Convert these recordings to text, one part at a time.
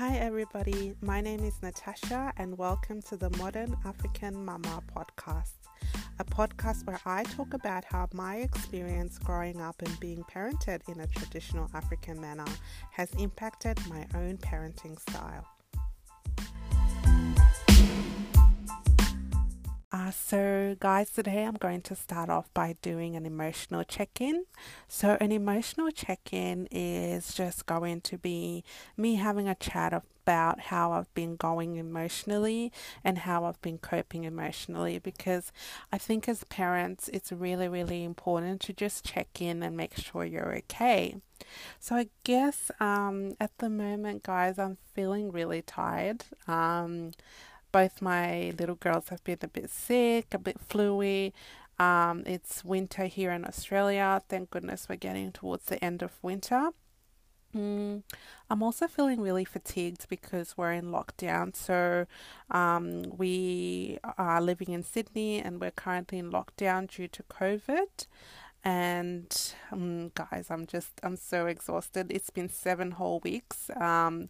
Hi, everybody. My name is Natasha, and welcome to the Modern African Mama podcast, a podcast where I talk about how my experience growing up and being parented in a traditional African manner has impacted my own parenting style. So, guys, today I'm going to start off by doing an emotional check in. So, an emotional check in is just going to be me having a chat about how I've been going emotionally and how I've been coping emotionally because I think as parents, it's really, really important to just check in and make sure you're okay. So, I guess um, at the moment, guys, I'm feeling really tired. Um, both my little girls have been a bit sick, a bit fluey. Um, it's winter here in Australia. Thank goodness we're getting towards the end of winter. Mm, I'm also feeling really fatigued because we're in lockdown. So, um, we are living in Sydney and we're currently in lockdown due to COVID. And um, guys, I'm just, I'm so exhausted. It's been seven whole weeks. Um,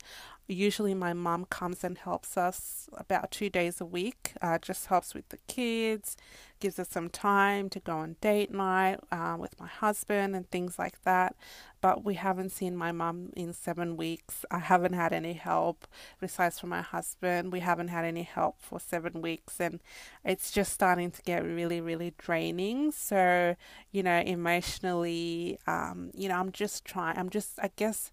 Usually, my mom comes and helps us about two days a week, uh, just helps with the kids, gives us some time to go on date night uh, with my husband and things like that. But we haven't seen my mom in seven weeks. I haven't had any help besides from my husband. We haven't had any help for seven weeks, and it's just starting to get really, really draining. So, you know, emotionally, um, you know, I'm just trying, I'm just, I guess,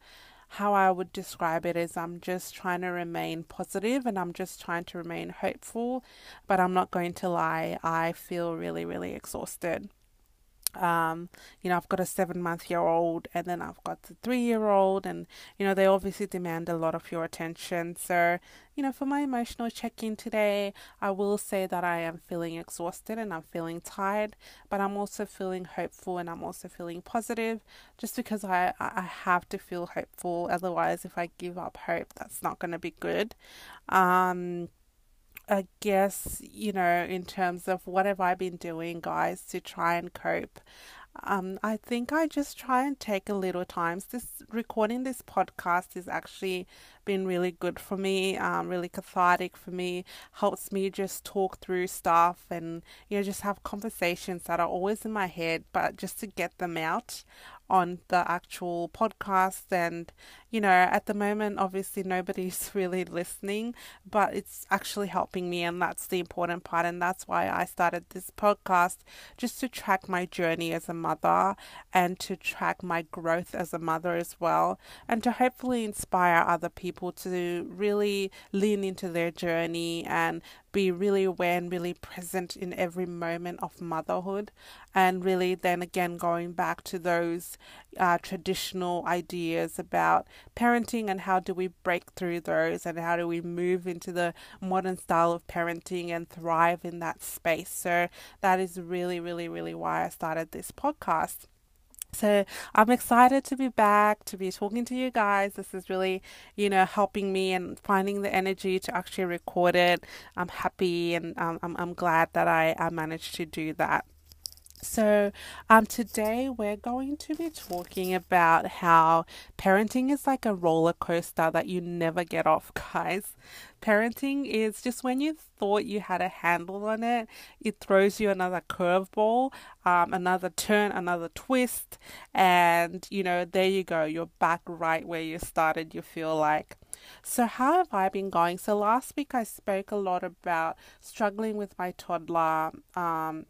how I would describe it is I'm just trying to remain positive and I'm just trying to remain hopeful, but I'm not going to lie, I feel really, really exhausted. Um, you know, I've got a seven month year old and then I've got the three year old, and you know, they obviously demand a lot of your attention. So, you know, for my emotional check in today, I will say that I am feeling exhausted and I'm feeling tired, but I'm also feeling hopeful and I'm also feeling positive just because I, I have to feel hopeful. Otherwise, if I give up hope, that's not going to be good. Um, I guess, you know, in terms of what have I been doing, guys, to try and cope. Um, I think I just try and take a little time. This recording this podcast has actually been really good for me, um, really cathartic for me. Helps me just talk through stuff and you know just have conversations that are always in my head, but just to get them out on the actual podcast and you know at the moment obviously nobody's really listening but it's actually helping me and that's the important part and that's why I started this podcast just to track my journey as a mother and to track my growth as a mother as well and to hopefully inspire other people to really lean into their journey and be really aware and really present in every moment of motherhood. And really, then again, going back to those uh, traditional ideas about parenting and how do we break through those and how do we move into the modern style of parenting and thrive in that space. So, that is really, really, really why I started this podcast. So I'm excited to be back, to be talking to you guys. This is really, you know, helping me and finding the energy to actually record it. I'm happy and um, I'm, I'm glad that I, I managed to do that. So, um, today we're going to be talking about how parenting is like a roller coaster that you never get off, guys. Parenting is just when you thought you had a handle on it, it throws you another curveball, um, another turn, another twist, and you know, there you go, you're back right where you started, you feel like. So, how have I been going? So, last week I spoke a lot about struggling with my toddler. Um,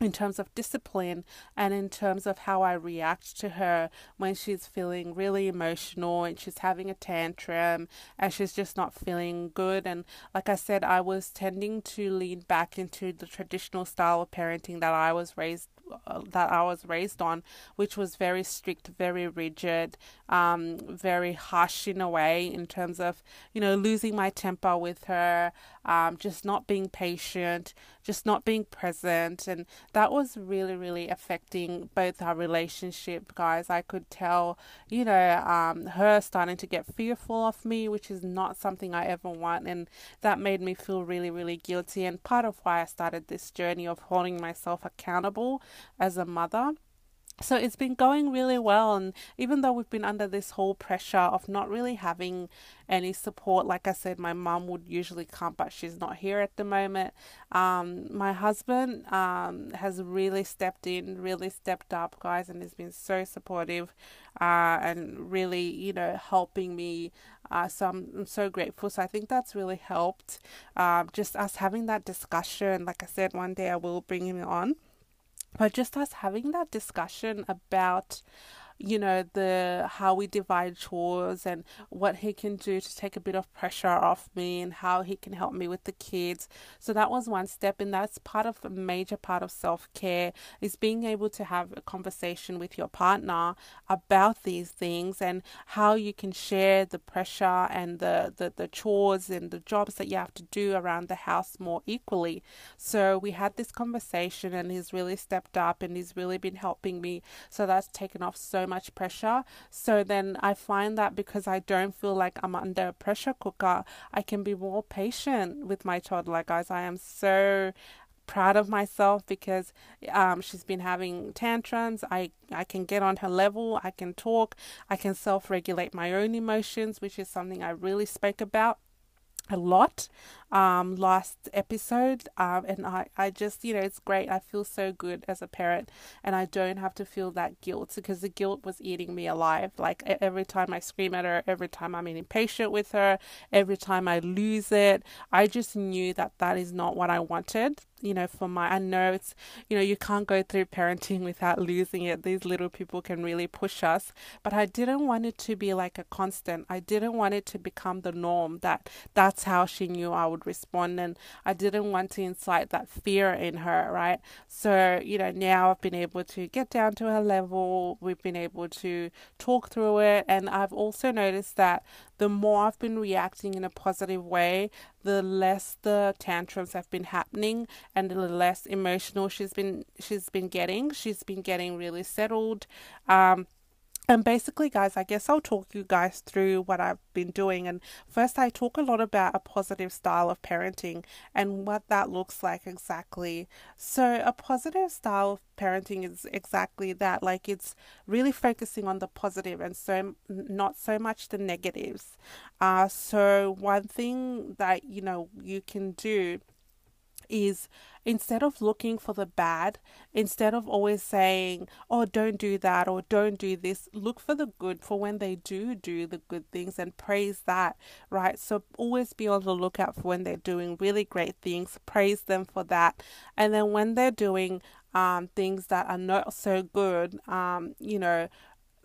in terms of discipline and in terms of how I react to her when she's feeling really emotional and she's having a tantrum and she's just not feeling good. And like I said, I was tending to lean back into the traditional style of parenting that I was raised uh, that I was raised on, which was very strict, very rigid, um, very harsh in a way in terms of you know losing my temper with her, um, just not being patient, just not being present, and that was really really affecting both our relationship, guys. I could tell, you know, um, her starting to get fearful of me, which is not something I ever want, and that made me feel really really guilty. And part of why I started this journey of holding myself accountable as a mother so it's been going really well and even though we've been under this whole pressure of not really having any support like i said my mum would usually come but she's not here at the moment. Um, my husband um, has really stepped in really stepped up guys and has been so supportive uh, and really you know helping me uh, so I'm, I'm, so grateful. So i think that's really helped uh, just us having that discussion. Like i said one day i will bring him on but just us having that discussion about you know the how we divide chores and what he can do to take a bit of pressure off me and how he can help me with the kids. So that was one step and that's part of a major part of self-care is being able to have a conversation with your partner about these things and how you can share the pressure and the the, the chores and the jobs that you have to do around the house more equally. So we had this conversation and he's really stepped up and he's really been helping me. So that's taken off so much pressure. So then I find that because I don't feel like I'm under a pressure cooker, I can be more patient with my toddler, guys. I am so proud of myself because um, she's been having tantrums. I, I can get on her level, I can talk, I can self regulate my own emotions, which is something I really spoke about a lot um, last episode. Um, and I, I just, you know, it's great. I feel so good as a parent and I don't have to feel that guilt because the guilt was eating me alive. Like every time I scream at her, every time I'm impatient with her, every time I lose it, I just knew that that is not what I wanted. You know, for my, I know it's, you know, you can't go through parenting without losing it. These little people can really push us. But I didn't want it to be like a constant. I didn't want it to become the norm that that's how she knew I would would respond and I didn't want to incite that fear in her, right? So, you know, now I've been able to get down to her level, we've been able to talk through it, and I've also noticed that the more I've been reacting in a positive way, the less the tantrums have been happening and the less emotional she's been she's been getting. She's been getting really settled. Um, and basically, guys, I guess I'll talk you guys through what I've been doing. And first, I talk a lot about a positive style of parenting and what that looks like exactly. So, a positive style of parenting is exactly that. Like, it's really focusing on the positive and so not so much the negatives. Uh, so, one thing that you know you can do is instead of looking for the bad, instead of always saying, oh, don't do that or don't do this, look for the good for when they do do the good things and praise that, right? So always be on the lookout for when they're doing really great things, praise them for that. And then when they're doing um, things that are not so good, um, you know,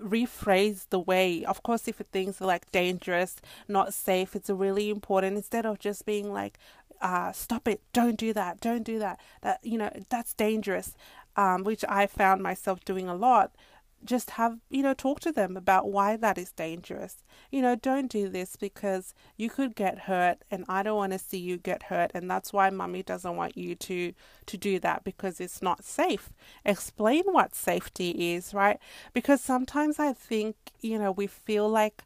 rephrase the way of course if things are like dangerous not safe it's really important instead of just being like uh, stop it, don't do that, don't do that. That you know that's dangerous, um, which I found myself doing a lot. Just have you know talk to them about why that is dangerous. You know, don't do this because you could get hurt, and I don't want to see you get hurt, and that's why mummy doesn't want you to to do that because it's not safe. Explain what safety is, right? Because sometimes I think you know we feel like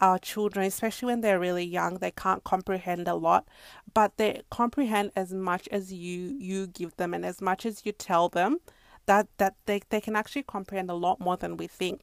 our children, especially when they're really young, they can't comprehend a lot, but they comprehend as much as you you give them and as much as you tell them that that they, they can actually comprehend a lot more than we think.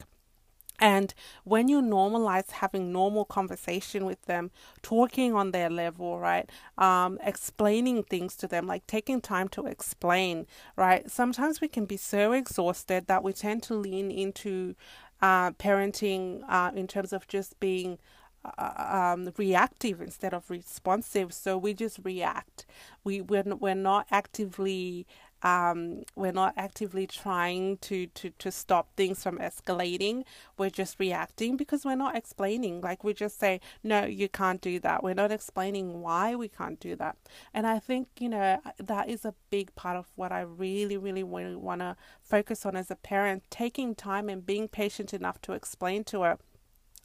And when you normalize having normal conversation with them, talking on their level, right? Um, explaining things to them, like taking time to explain, right? Sometimes we can be so exhausted that we tend to lean into uh, parenting uh, in terms of just being uh, um, reactive instead of responsive. So we just react. We we're, we're not actively um, we're not actively trying to, to, to stop things from escalating. We're just reacting because we're not explaining. Like we just say, no, you can't do that. We're not explaining why we can't do that. And I think, you know, that is a big part of what I really, really, really want to focus on as a parent, taking time and being patient enough to explain to her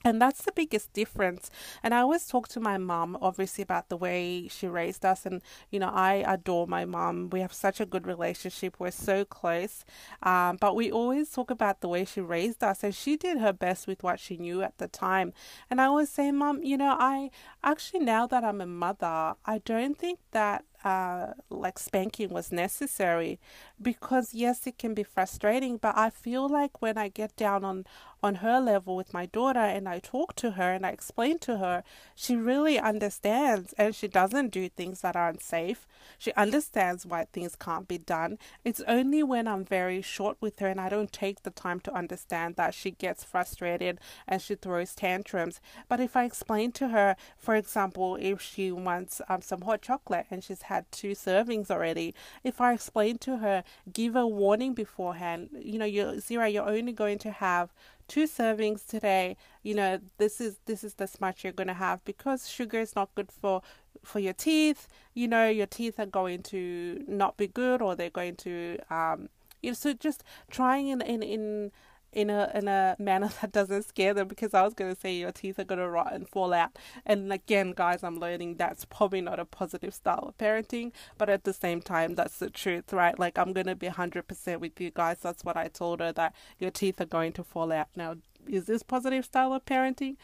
and that's the biggest difference. And I always talk to my mom, obviously, about the way she raised us. And, you know, I adore my mom. We have such a good relationship. We're so close. Um, but we always talk about the way she raised us. And she did her best with what she knew at the time. And I always say, Mom, you know, I actually, now that I'm a mother, I don't think that uh, like spanking was necessary because yes it can be frustrating but i feel like when i get down on on her level with my daughter and i talk to her and i explain to her she really understands and she doesn't do things that aren't safe she understands why things can't be done it's only when i'm very short with her and i don't take the time to understand that she gets frustrated and she throws tantrums but if i explain to her for example if she wants um, some hot chocolate and she's had two servings already. If I explain to her, give a warning beforehand, you know, you're Zira, you're only going to have two servings today. You know, this is this is this much you're gonna have because sugar is not good for for your teeth. You know, your teeth are going to not be good or they're going to um you know, so just trying in in in in a in a manner that doesn't scare them because I was gonna say your teeth are gonna rot and fall out. And again, guys, I'm learning that's probably not a positive style of parenting, but at the same time, that's the truth, right? Like I'm gonna be hundred percent with you guys. That's what I told her that your teeth are going to fall out. Now, is this positive style of parenting?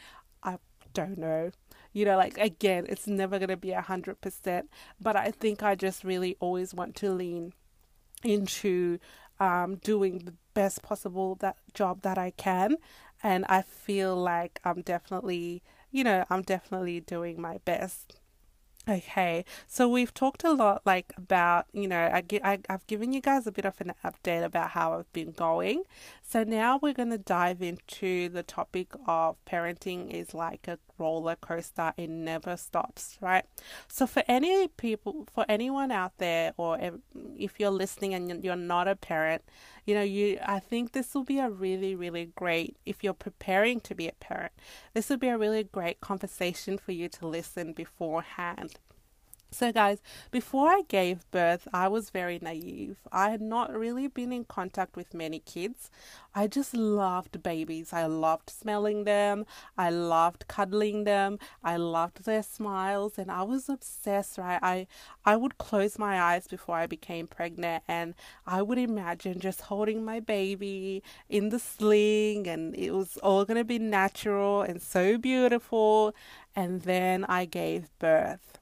I don't know. You know, like again, it's never gonna be a hundred percent. But I think I just really always want to lean into um, doing the best possible that job that I can, and I feel like I'm definitely, you know, I'm definitely doing my best. Okay, so we've talked a lot like about, you know, I, I, I've given you guys a bit of an update about how I've been going. So now we're going to dive into the topic of parenting is like a roller coaster, it never stops, right? So for any people, for anyone out there, or if you're listening and you're not a parent, you know, you, I think this will be a really, really great, if you're preparing to be a parent, this will be a really great conversation for you to listen beforehand. So, guys, before I gave birth, I was very naive. I had not really been in contact with many kids. I just loved babies. I loved smelling them. I loved cuddling them. I loved their smiles, and I was obsessed. Right? I I would close my eyes before I became pregnant, and I would imagine just holding my baby in the sling, and it was all gonna be natural and so beautiful. And then I gave birth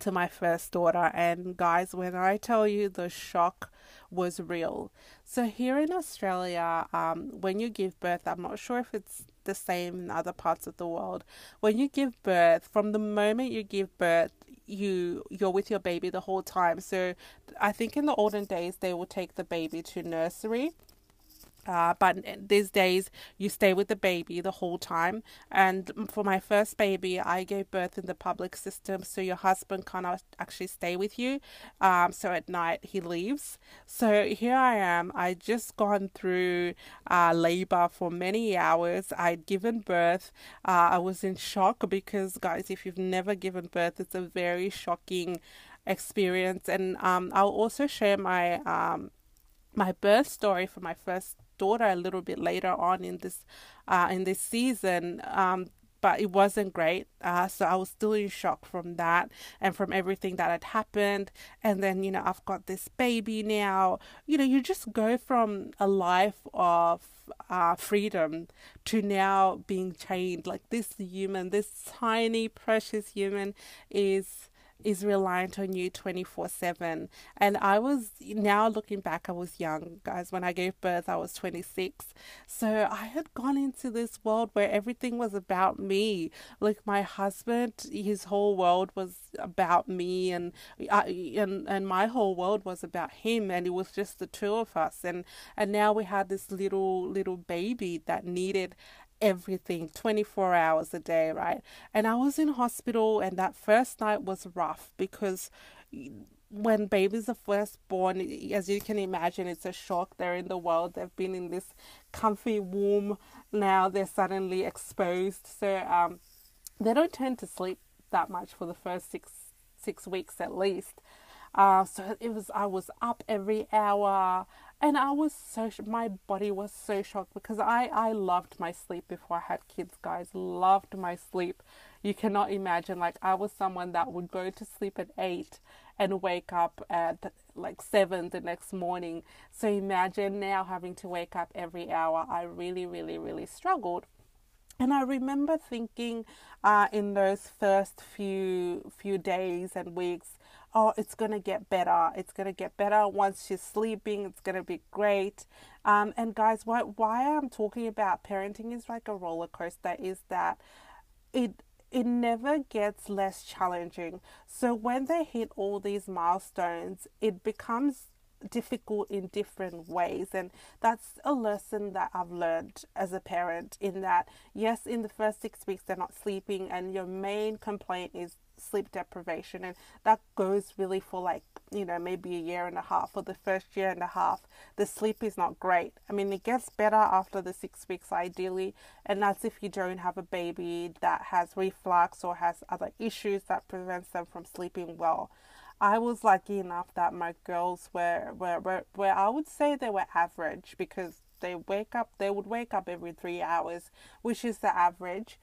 to my first daughter. And guys, when I tell you the shock was real. So here in Australia, um, when you give birth, I'm not sure if it's the same in other parts of the world. When you give birth, from the moment you give birth, you you're with your baby the whole time. So I think in the olden days they will take the baby to nursery uh, but these days, you stay with the baby the whole time. And for my first baby, I gave birth in the public system, so your husband cannot actually stay with you. Um, so at night he leaves. So here I am. I just gone through uh, labor for many hours. I'd given birth. Uh, I was in shock because, guys, if you've never given birth, it's a very shocking experience. And um, I'll also share my um, my birth story for my first daughter a little bit later on in this uh, in this season. Um, but it wasn't great. Uh, so I was still in shock from that and from everything that had happened. And then, you know, I've got this baby now. You know, you just go from a life of uh, freedom to now being chained. Like this human, this tiny, precious human is is reliant on you 24 7. And I was now looking back, I was young, guys. When I gave birth, I was 26. So I had gone into this world where everything was about me. Like my husband, his whole world was about me, and I, and and my whole world was about him, and it was just the two of us. And and now we had this little little baby that needed everything 24 hours a day, right? And I was in hospital, and that first night was rough because when babies are first born, as you can imagine, it's a shock. They're in the world, they've been in this comfy womb, now they're suddenly exposed. So um, they don't tend to sleep that much for the first six six weeks at least. Uh, so it was I was up every hour and I was so my body was so shocked because I I loved my sleep before I had kids guys. Loved my sleep. You cannot imagine. Like I was someone that would go to sleep at 8 and wake up at like 7 the next morning. So imagine now having to wake up every hour. I really really really struggled. And I remember thinking uh, in those first few few days and weeks oh, it's going to get better. It's going to get better once she's sleeping. It's going to be great. Um, and guys, why, why I'm talking about parenting is like a roller coaster is that it it never gets less challenging. So when they hit all these milestones, it becomes difficult in different ways and that's a lesson that I've learned as a parent in that yes in the first 6 weeks they're not sleeping and your main complaint is sleep deprivation and that goes really for like you know maybe a year and a half or the first year and a half. The sleep is not great. I mean it gets better after the six weeks ideally and that's if you don't have a baby that has reflux or has other issues that prevents them from sleeping well I was lucky enough that my girls were, were, were, were I would say they were average because they wake up they would wake up every three hours, which is the average.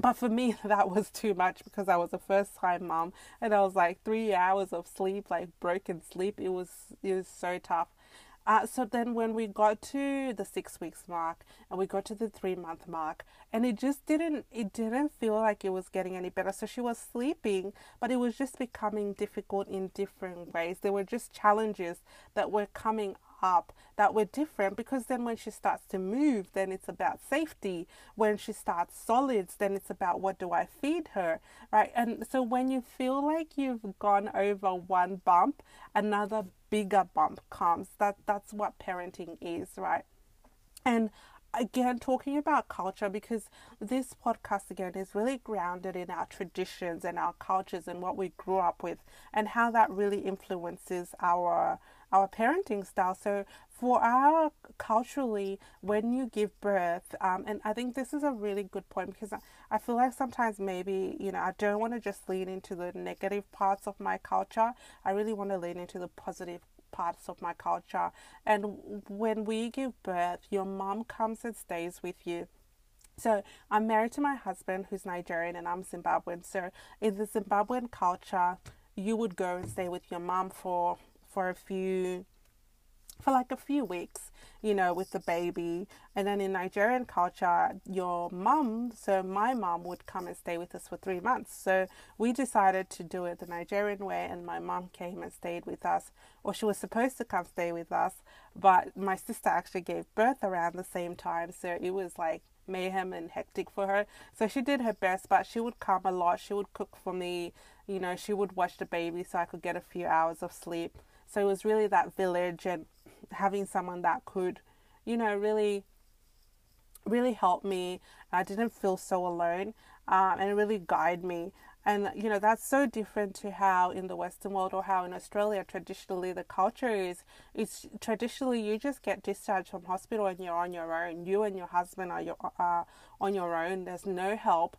But for me, that was too much because I was a first time mom and I was like three hours of sleep, like broken sleep. It was it was so tough. Uh, so then when we got to the six weeks mark and we got to the three month mark and it just didn't it didn't feel like it was getting any better. So she was sleeping but it was just becoming difficult in different ways. There were just challenges that were coming up that were different because then when she starts to move then it's about safety. When she starts solids then it's about what do i feed her right? And so when you feel like you've gone over one bump another bigger bump comes. That that's what parenting is right? And again talking about culture because this podcast again is really grounded in our traditions and our cultures and what we grew up with and how that really influences our our parenting style so for our culturally when you give birth um, and i think this is a really good point because I, I feel like sometimes maybe you know i don't want to just lean into the negative parts of my culture i really want to lean into the positive parts of my culture. And when we give birth, your mom comes and stays with you. So I'm married to my husband who's Nigerian and I'm Zimbabwean. So in the Zimbabwean culture, you would go and stay with your mom for for a few for like a few weeks, you know, with the baby. And then in Nigerian culture, your mum, so my mum would come and stay with us for three months. So we decided to do it the Nigerian way, and my mum came and stayed with us, or she was supposed to come stay with us, but my sister actually gave birth around the same time. So it was like mayhem and hectic for her. So she did her best, but she would come a lot. She would cook for me, you know, she would watch the baby so I could get a few hours of sleep. So it was really that village and having someone that could, you know, really, really help me. I didn't feel so alone um, and really guide me. And, you know, that's so different to how in the Western world or how in Australia traditionally the culture is. It's traditionally you just get discharged from hospital and you're on your own. You and your husband are your, uh, on your own. There's no help.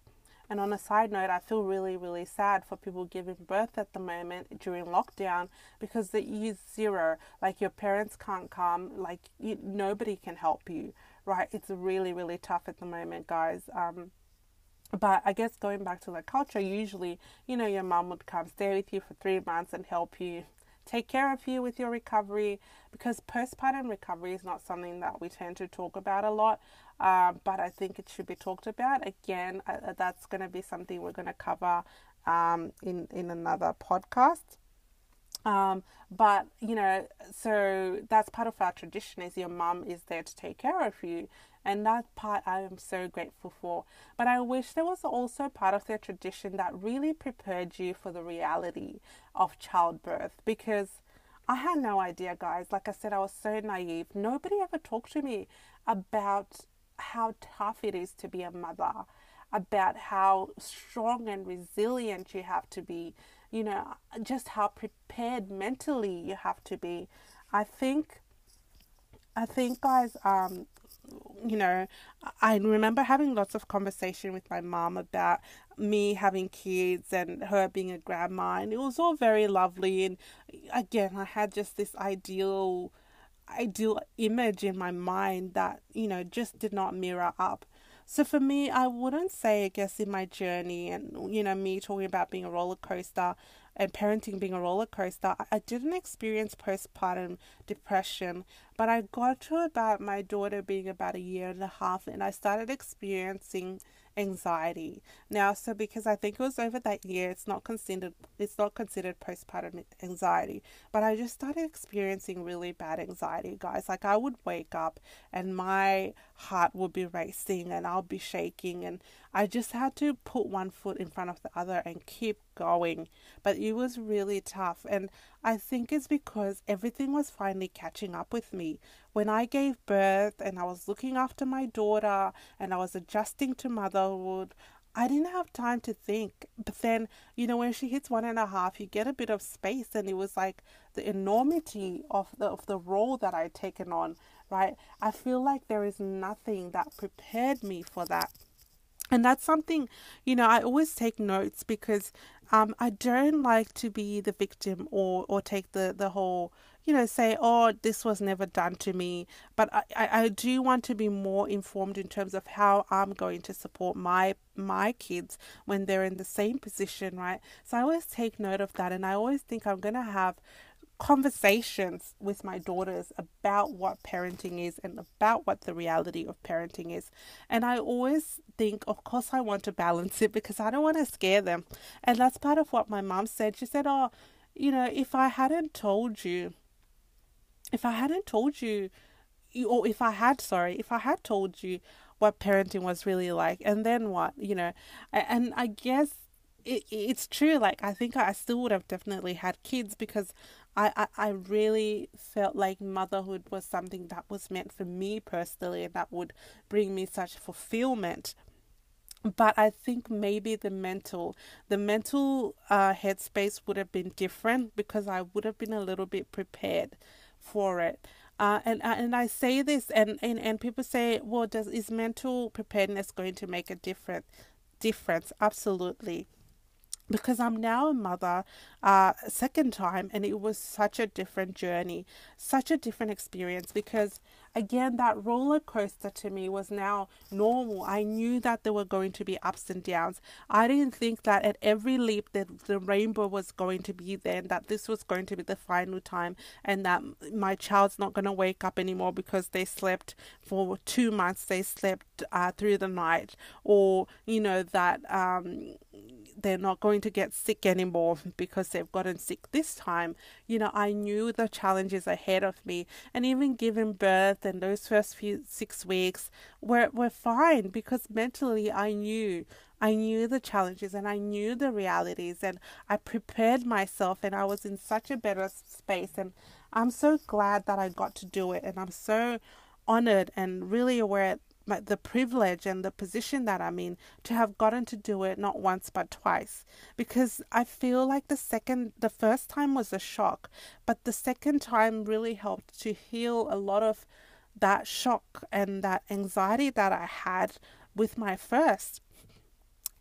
And on a side note, I feel really, really sad for people giving birth at the moment during lockdown because the is zero. Like your parents can't come, like you, nobody can help you, right? It's really, really tough at the moment, guys. Um, but I guess going back to the culture, usually, you know, your mom would come stay with you for three months and help you take care of you with your recovery because postpartum recovery is not something that we tend to talk about a lot. Uh, but I think it should be talked about. Again, uh, that's going to be something we're going to cover um, in, in another podcast. Um, but you know, so that's part of our tradition is your mum is there to take care of you. And that part I am so grateful for. But I wish there was also part of their tradition that really prepared you for the reality of childbirth because I had no idea, guys. Like I said, I was so naive. Nobody ever talked to me about how tough it is to be a mother, about how strong and resilient you have to be, you know, just how prepared mentally you have to be. I think, I think, guys, um, you know, I remember having lots of conversation with my mom about me having kids and her being a grandma, and it was all very lovely. And again, I had just this ideal ideal image in my mind that, you know, just did not mirror up. So for me, I wouldn't say, I guess, in my journey and, you know, me talking about being a roller coaster and parenting being a roller coaster, I didn't experience postpartum depression, But I got to about my daughter being about a year and a half, and I started experiencing anxiety. Now so because i think it was over that year it's not considered it's not considered postpartum anxiety but i just started experiencing really bad anxiety guys. Like i would wake up and my heart would be racing and i'll be shaking and i just had to put one foot in front of the other and keep going. But it was really tough. And i think it's because everything was finally catching up with me when I gave birth and I was looking after my daughter and I was adjusting to motherhood, I didn't have time to think. But then, you know, when she hits one and a half, you get a bit of space, and it was like the enormity of the of the role that I'd taken on. Right, I feel like there is nothing that prepared me for that. And that's something, you know, I always take notes because um, I don't like to be the victim or, or take the, the whole you know, say, oh, this was never done to me. But I, I, do want to be more informed in terms of how I'm going to support my my kids when they're in the same position, right? So I always take note of that and I always think I'm gonna have conversations with my daughters about what parenting is and about what the reality of parenting is. And I always think, of course, I want to balance it because I don't want to scare them. And that's part of what my mom said. She said, Oh, you know, if I hadn't told you if I hadn't told you, or if I had, sorry, if I had told you what parenting was really like, and then what, you know, and I guess it, it's true. Like, I think I still would have definitely had kids because I, I, I really felt like motherhood was something that was meant for me personally and that would bring me such fulfillment but I think maybe the mental the mental uh, headspace would have been different because I would have been a little bit prepared for it. Uh, and uh, and I say this, and, and, and people say, well, does is mental preparedness going to make a different difference? Absolutely because I'm now a mother uh, second time and it was such a different journey, such a different experience because again that roller coaster to me was now normal. I knew that there were going to be ups and downs. I didn't think that at every leap that the rainbow was going to be there and that this was going to be the final time and that my child's not going to wake up anymore because they slept for two months, they slept uh, through the night or you know that um they're not going to get sick anymore because they've gotten sick this time. You know, I knew the challenges ahead of me, and even giving birth and those first few six weeks were were fine because mentally I knew. I knew the challenges and I knew the realities and I prepared myself and I was in such a better space and I'm so glad that I got to do it and I'm so honored and really aware my, the privilege and the position that I'm in to have gotten to do it not once but twice. Because I feel like the second the first time was a shock but the second time really helped to heal a lot of that shock and that anxiety that I had with my first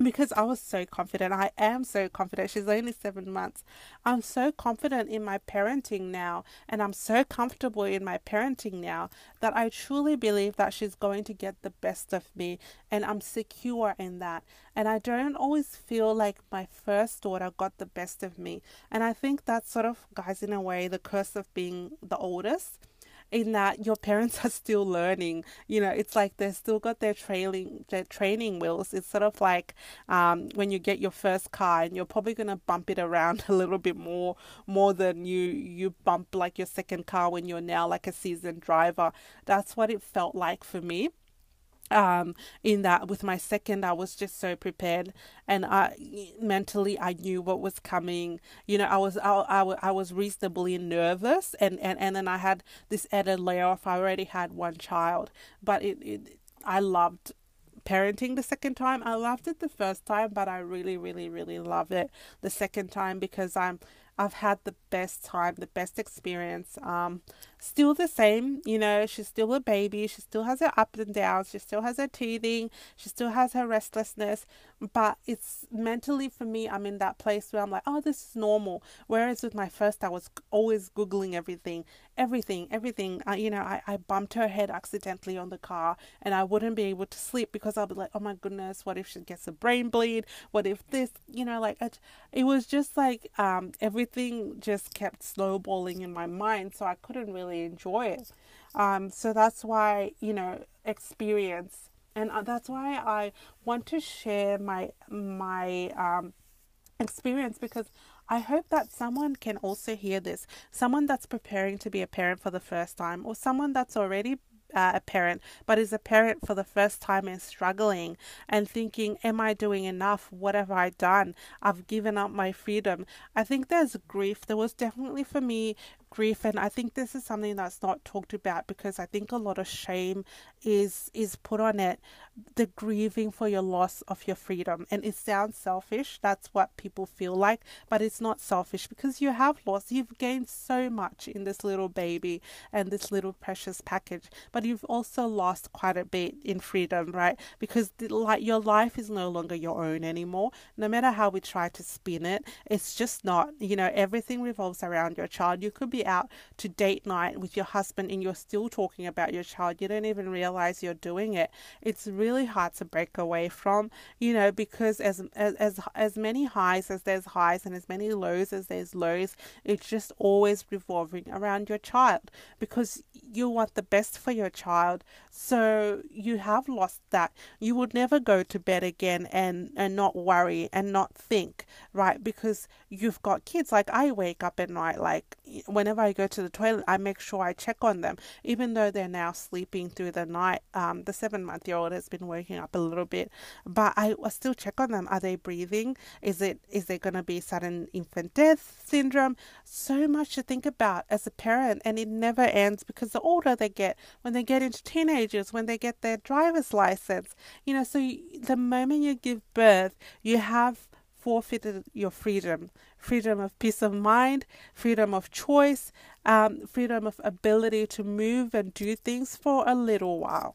because I was so confident. I am so confident. She's only seven months. I'm so confident in my parenting now, and I'm so comfortable in my parenting now that I truly believe that she's going to get the best of me, and I'm secure in that. And I don't always feel like my first daughter got the best of me. And I think that's sort of, guys, in a way, the curse of being the oldest in that your parents are still learning. You know, it's like they've still got their trailing their training wheels. It's sort of like um, when you get your first car and you're probably gonna bump it around a little bit more more than you you bump like your second car when you're now like a seasoned driver. That's what it felt like for me um in that with my second i was just so prepared. And i mentally i knew what was coming. You know i was i, I, I was reasonably nervous and, and and then i had this added layer of i already had one child but it, it i loved parenting the second time. I loved it the first time but i really really really love it the second time because i'm I've had the best time, the best experience. Um, still the same, you know, she's still a baby. She still has her ups and downs. She still has her teething. She still has her restlessness. But it's mentally for me, I'm in that place where I'm like, oh, this is normal. Whereas with my first, I was always Googling everything. Everything, everything. Uh, you know, I, I bumped her head accidentally on the car and I wouldn't be able to sleep because I'll be like, oh my goodness, what if she gets a brain bleed? What if this, you know, like it, it was just like um, everything just kept snowballing in my mind. So I couldn't really enjoy it. Um, so that's why, you know, experience. And uh, that's why I want to share my my um, experience because I hope that someone can also hear this. Someone that's preparing to be a parent for the first time, or someone that's already uh, a parent, but is a parent for the first time and struggling and thinking, Am I doing enough? What have I done? I've given up my freedom. I think there's grief. There was definitely for me grief and I think this is something that's not talked about because I think a lot of shame is is put on it the grieving for your loss of your freedom. And it sounds selfish that's what people feel like but it's not selfish because you have lost you've gained so much in this little baby and this little precious package but you've also lost quite a bit in freedom right? Because the, like your life is no longer your own anymore. No matter how we try to spin it it's just not you know everything revolves around your child. You could be out to date night with your husband and you're still talking about your child you don't even realize you're doing it. It's really hard to break away from you know because as as as, as many highs as there's highs and as many lows as there's lows it's just always revolving around your child because you want the best for your child. So you have lost that. You would never go to bed again and and not worry and not think right? Because you've got kids. Like i wake up at night like whenever I go to the toilet, I make sure I check on them, even though they're now sleeping through the night. Um, the seven month year old has been waking up a little bit, but I, still check on them. Are they breathing? Is it is there going to be sudden infant death syndrome? So much to think about as a parent, and it never ends because the older they get, when they get into teenagers, when they get their driver's license, you know, so you, the moment you give birth, you have forfeited your freedom freedom of peace of mind, freedom of choice, um, freedom of ability to move and do things for a little while.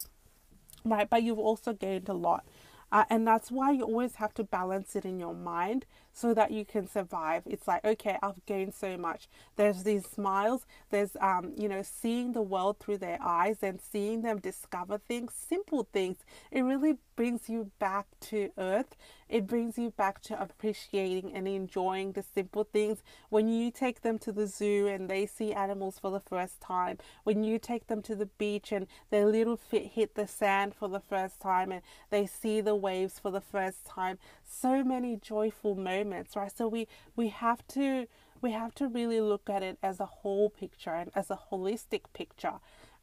Right, but you've also gained a lot. Uh, and that's why you always have to balance it in your mind so that you can survive. It's like, okay, I've gained so much. There's these smiles, there's, um, you know, seeing the world through their eyes and seeing them discover things, simple things. It really brings you back to earth. It brings you back to appreciating and enjoying the simple things. When you take them to the zoo and they see animals for the first time, when you take them to the beach and their little feet hit the sand for the first time and they see the waves for the first time, so many joyful moments, right? So we we have to we have to really look at it as a whole picture and as a holistic picture.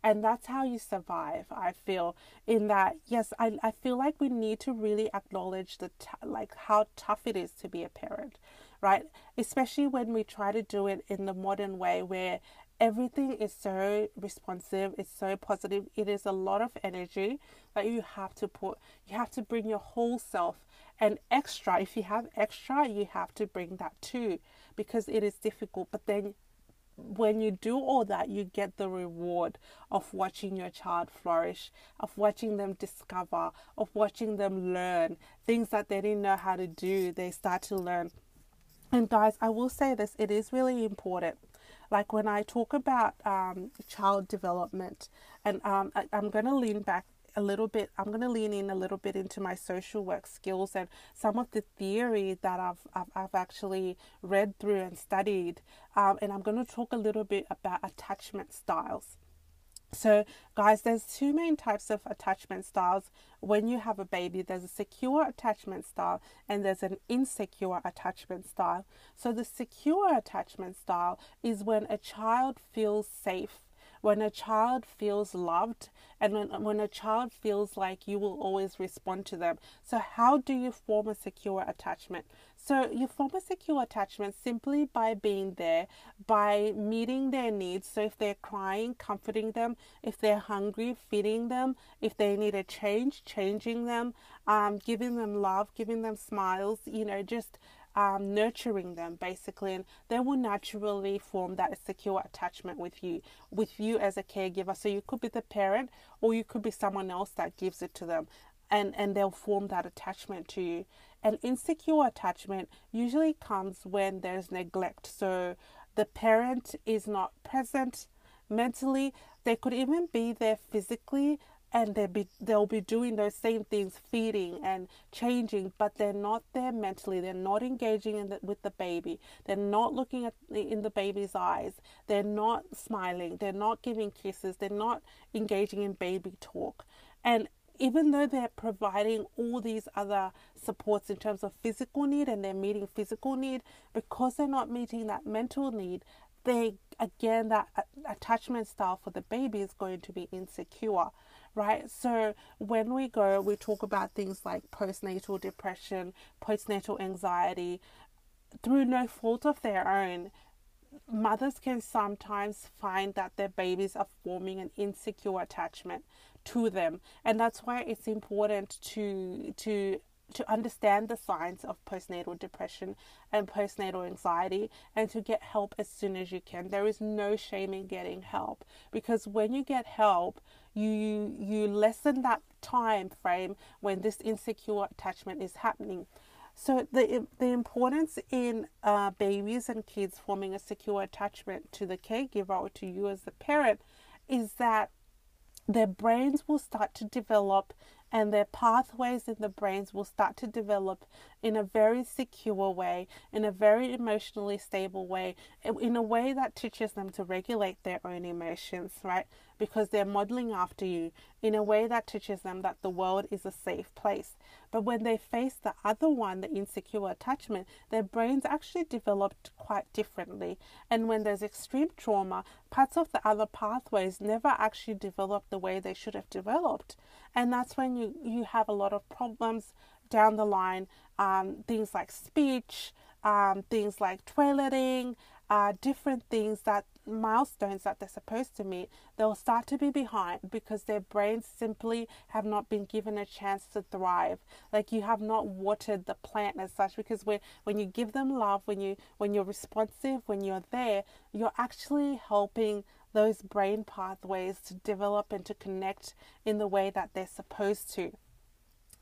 And that's how you survive, I feel, in that, yes, I, I feel like we need to really acknowledge the, t- like how tough it is to be a parent, right? Especially when we try to do it in the modern way where everything is so responsive it's so positive it is a lot of energy that you have to put you have to bring your whole self and extra if you have extra you have to bring that too because it is difficult. But then when you do all that you get the reward of watching your child flourish of watching them discover of watching them learn things that they didn't know how to do. They start to learn. And guys i will say this it is really important. Like when I talk about um, child development, and um, I, I'm going to lean back a little bit i'm going to lean in a little bit into my social work skills and some of the theory that i've i've, I've actually read through and studied um, and i'm going to talk a little bit about attachment styles so, guys, there's two main types of attachment styles. When you have a baby, there's a secure attachment style and there's an insecure attachment style. So, the secure attachment style is when a child feels safe when a child feels loved and when, when a child feels like you will always respond to them. So, how do you form a secure attachment? So, you form a secure attachment simply by being there, by meeting their needs. So, if they're crying, comforting them, if they're hungry, feeding them, if they need a change, changing them, um, giving them love, giving them smiles, you know, just um, nurturing them basically and they will naturally form that secure attachment with you with you as a caregiver. So you could be the parent or you could be someone else that gives it to them and and they'll form that attachment to you. An insecure attachment usually comes when there's neglect. So the parent is not present mentally. They could even be there physically and they'll be they'll be doing those same things feeding and changing but they're not there mentally. They're not engaging in the, with the baby. They're not looking at the, in the baby's eyes. They're not smiling. They're not giving kisses. They're not engaging in baby talk. And even though they're providing all these other supports in terms of physical need and they're meeting physical need because they're not meeting that mental need they again that attachment style for the baby is going to be insecure right? So when we go, we talk about things like postnatal depression, postnatal anxiety, through no fault of their own. Mothers can sometimes find that their babies are forming an insecure attachment to them, and that's why it's important to to to understand the signs of postnatal depression and postnatal anxiety and to get help as soon as you can. There is no shame in getting help because when you get help, you you, you lessen that time frame when this insecure attachment is happening. So the the importance in uh, babies and kids forming a secure attachment to the caregiver or to you as the parent is that their brains will start to develop and their pathways in the brains will start to develop in a very secure way, in a very emotionally stable way, in a way that teaches them to regulate their own emotions, right? Because they're modeling after you in a way that teaches them that the world is a safe place. But when they face the other one, the insecure attachment, their brains actually developed quite differently. And when there's extreme trauma, parts of the other pathways never actually develop the way they should have developed and that's when you you have a lot of problems down the line um, things like speech um, things like toileting uh, different things that milestones that they're supposed to meet they'll start to be behind because their brains simply have not been given a chance to thrive. Like you have not watered the plant as such because when when you give them love when you when you're responsive when you're there you're actually helping those brain pathways to develop and to connect in the way that they're supposed to.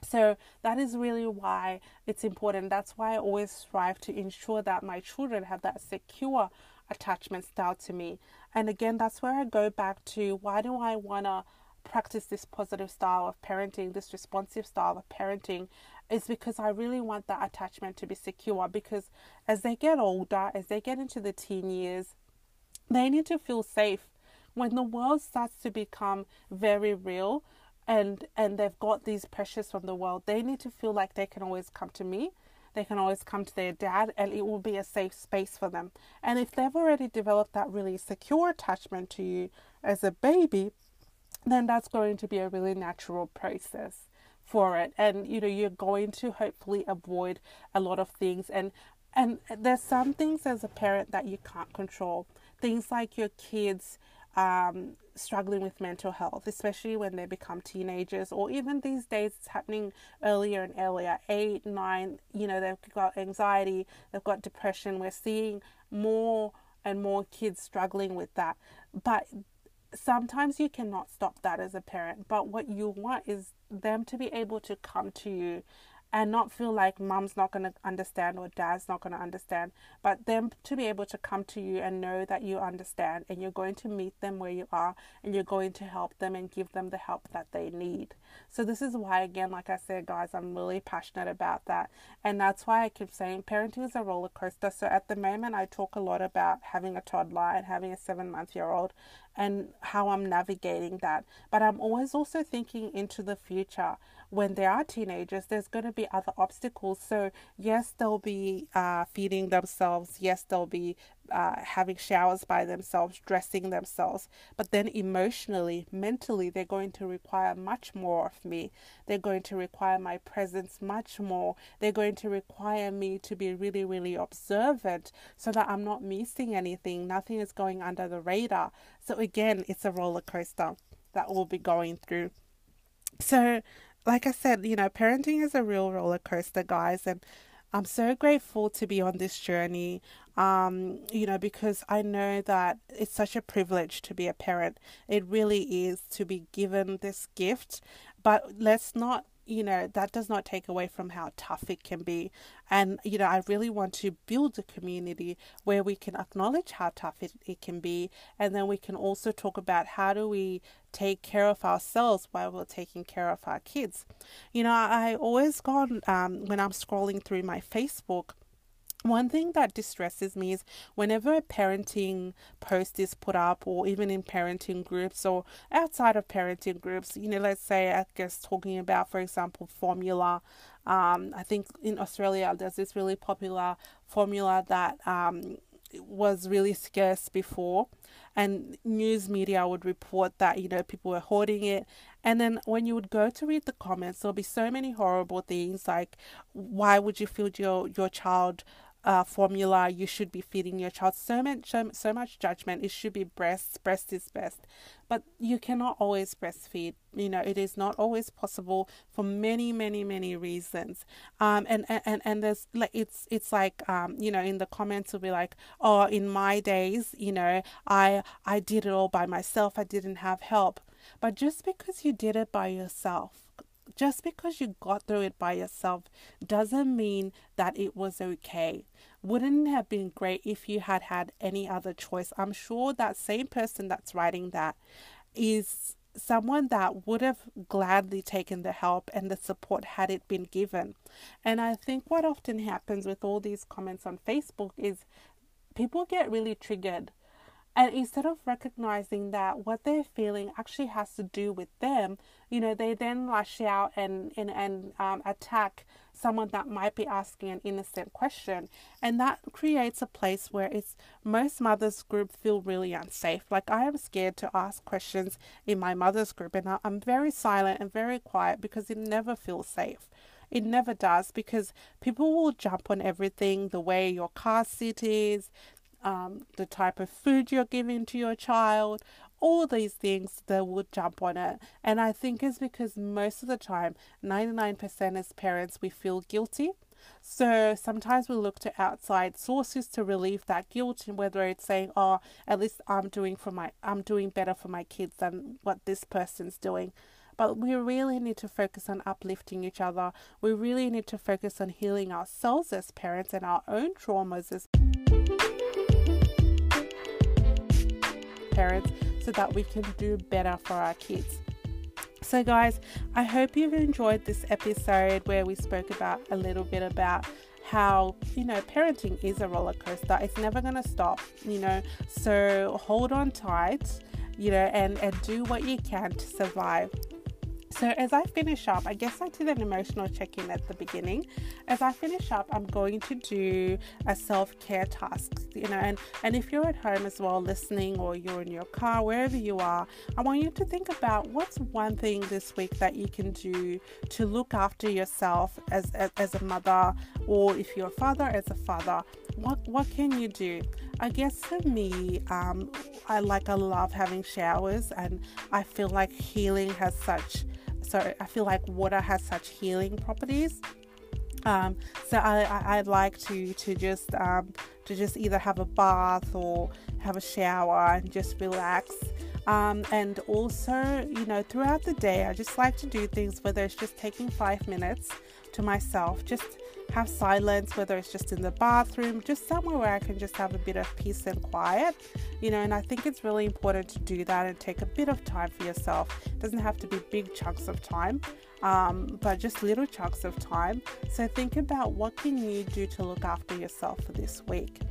So that is really why it's important. That's why I always strive to ensure that my children have that secure attachment style to me. And again, that's where I go back to why do I want to practice this positive style of parenting, this responsive style of parenting, is because I really want that attachment to be secure. Because as they get older, as they get into the teen years, they need to feel safe. When the world starts to become very real and and they've got these pressures from the world, they need to feel like they can always come to me. They can always come to their dad and it will be a safe space for them. And if they've already developed that really secure attachment to you as a baby, then that's going to be a really natural process for it and you know you're going to hopefully avoid a lot of things and and there's some things as a parent that you can't control things like your kids um, struggling with mental health, especially when they become teenagers, or even these days it's happening earlier and earlier eight, nine, you know, they've got anxiety, they've got depression. We're seeing more and more kids struggling with that. But sometimes you cannot stop that as a parent. But what you want is them to be able to come to you and not feel like mom's not going to understand or dad's not going to understand, but them to be able to come to you and know that you understand and you're going to meet them where you are and you're going to help them and give them the help that they need. So, this is why, again, like I said, guys, I'm really passionate about that. And that's why I keep saying parenting is a roller coaster. So, at the moment, I talk a lot about having a toddler and having a seven month year old and how I'm navigating that. But I'm always also thinking into the future when they are teenagers, there's going to be other obstacles. So, yes, they'll be uh, feeding themselves. Yes, they'll be uh, having showers by themselves, dressing themselves. But then emotionally, mentally, they're going to require much more of me. They're going to require my presence much more. They're going to require me to be really, really observant so that I'm not missing anything. Nothing is going under the radar. So, again, it's a roller coaster that we'll be going through. So, like I said, you know, parenting is a real roller coaster, guys, and I'm so grateful to be on this journey. Um, you know, because I know that it's such a privilege to be a parent. It really is to be given this gift, but let's not you know, that does not take away from how tough it can be. And, you know, I really want to build a community where we can acknowledge how tough it, it can be. And then we can also talk about how do we take care of ourselves while we're taking care of our kids. You know, I always gone, um, when I'm scrolling through my Facebook, one thing that distresses me is whenever a parenting post is put up, or even in parenting groups or outside of parenting groups, you know, let's say, I guess, talking about, for example, formula. Um, I think in Australia, there's this really popular formula that um, was really scarce before and news media would report that you know people were hoarding it and then when you would go to read the comments there'll be so many horrible things like why would you feed your your child uh, formula you should be feeding your child. So much so, so much judgment. It should be breast breast is best. But you cannot always breastfeed. You know it is not always possible for many many many reasons. Um and and and there's like it's it's like um you know in the comments will be like oh in my days you know i i did it all by myself. I didn't have help. But just because you did it by yourself just because you got through it by yourself doesn't mean that it was okay. Wouldn't it have been great if you had had any other choice? I'm sure that same person that's writing that is someone that would have gladly taken the help and the support had it been given. And I think what often happens with all these comments on Facebook is people get really triggered and instead of recognizing that what they're feeling actually has to do with them, you know, they then lash out and, and, and um, attack someone that might be asking an innocent question. And that creates a place where it's most mothers group feel really unsafe. Like I am scared to ask questions in my mother's group and I'm very silent and very quiet because it never feels safe. It never does because people will jump on everything the way your car seat is, um, the type of food you're giving to your child, all these things, they will jump on it. And I think it's because most of the time, 99% as parents, we feel guilty. So sometimes we look to outside sources to relieve that guilt, and whether it's saying, "Oh, at least I'm doing for my, I'm doing better for my kids than what this person's doing." But we really need to focus on uplifting each other. We really need to focus on healing ourselves as parents and our own traumas as parents so that we can do better for our kids. So, guys, I hope you've enjoyed this episode where we spoke about a little bit about how you know parenting is a roller coaster. It's never going to stop you know? So hold on tight you know and and do what you can to survive so, as I finish up, I guess I did an emotional check in at the beginning. As I finish up, I'm going to do a self care task, you know, and, and if you're at home as well listening or you're in your car, wherever you are, I want you to think about what's one thing this week that you can do to look after yourself as, as, as a mother, or if you're a father, as a father. What, what can you do? I guess for me, um, I like I love having showers, and I feel like healing has such so I feel like water has such healing properties. Um, so I, I, I, like to to just um, to just either have a bath or have a shower and just relax. Um, and also, you know, throughout the day, I just like to do things whether it's just taking five minutes to myself, just have silence, whether it's just in the bathroom, just somewhere where I can just have a bit of peace and quiet, you know. And I think it's really important to do that and take a bit of time for yourself. It doesn't have to be big chunks of time, um, but just little chunks of time. So think about what can you do to look after yourself for this week.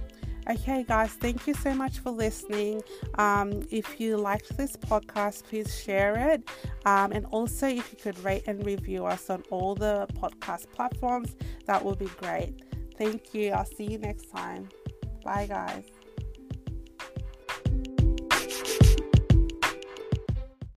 Okay, guys, thank you so much for listening. Um, if you liked this podcast, please share it. Um, and also, if you could rate and review us on all the podcast platforms, that would be great. Thank you. I'll see you next time. Bye, guys.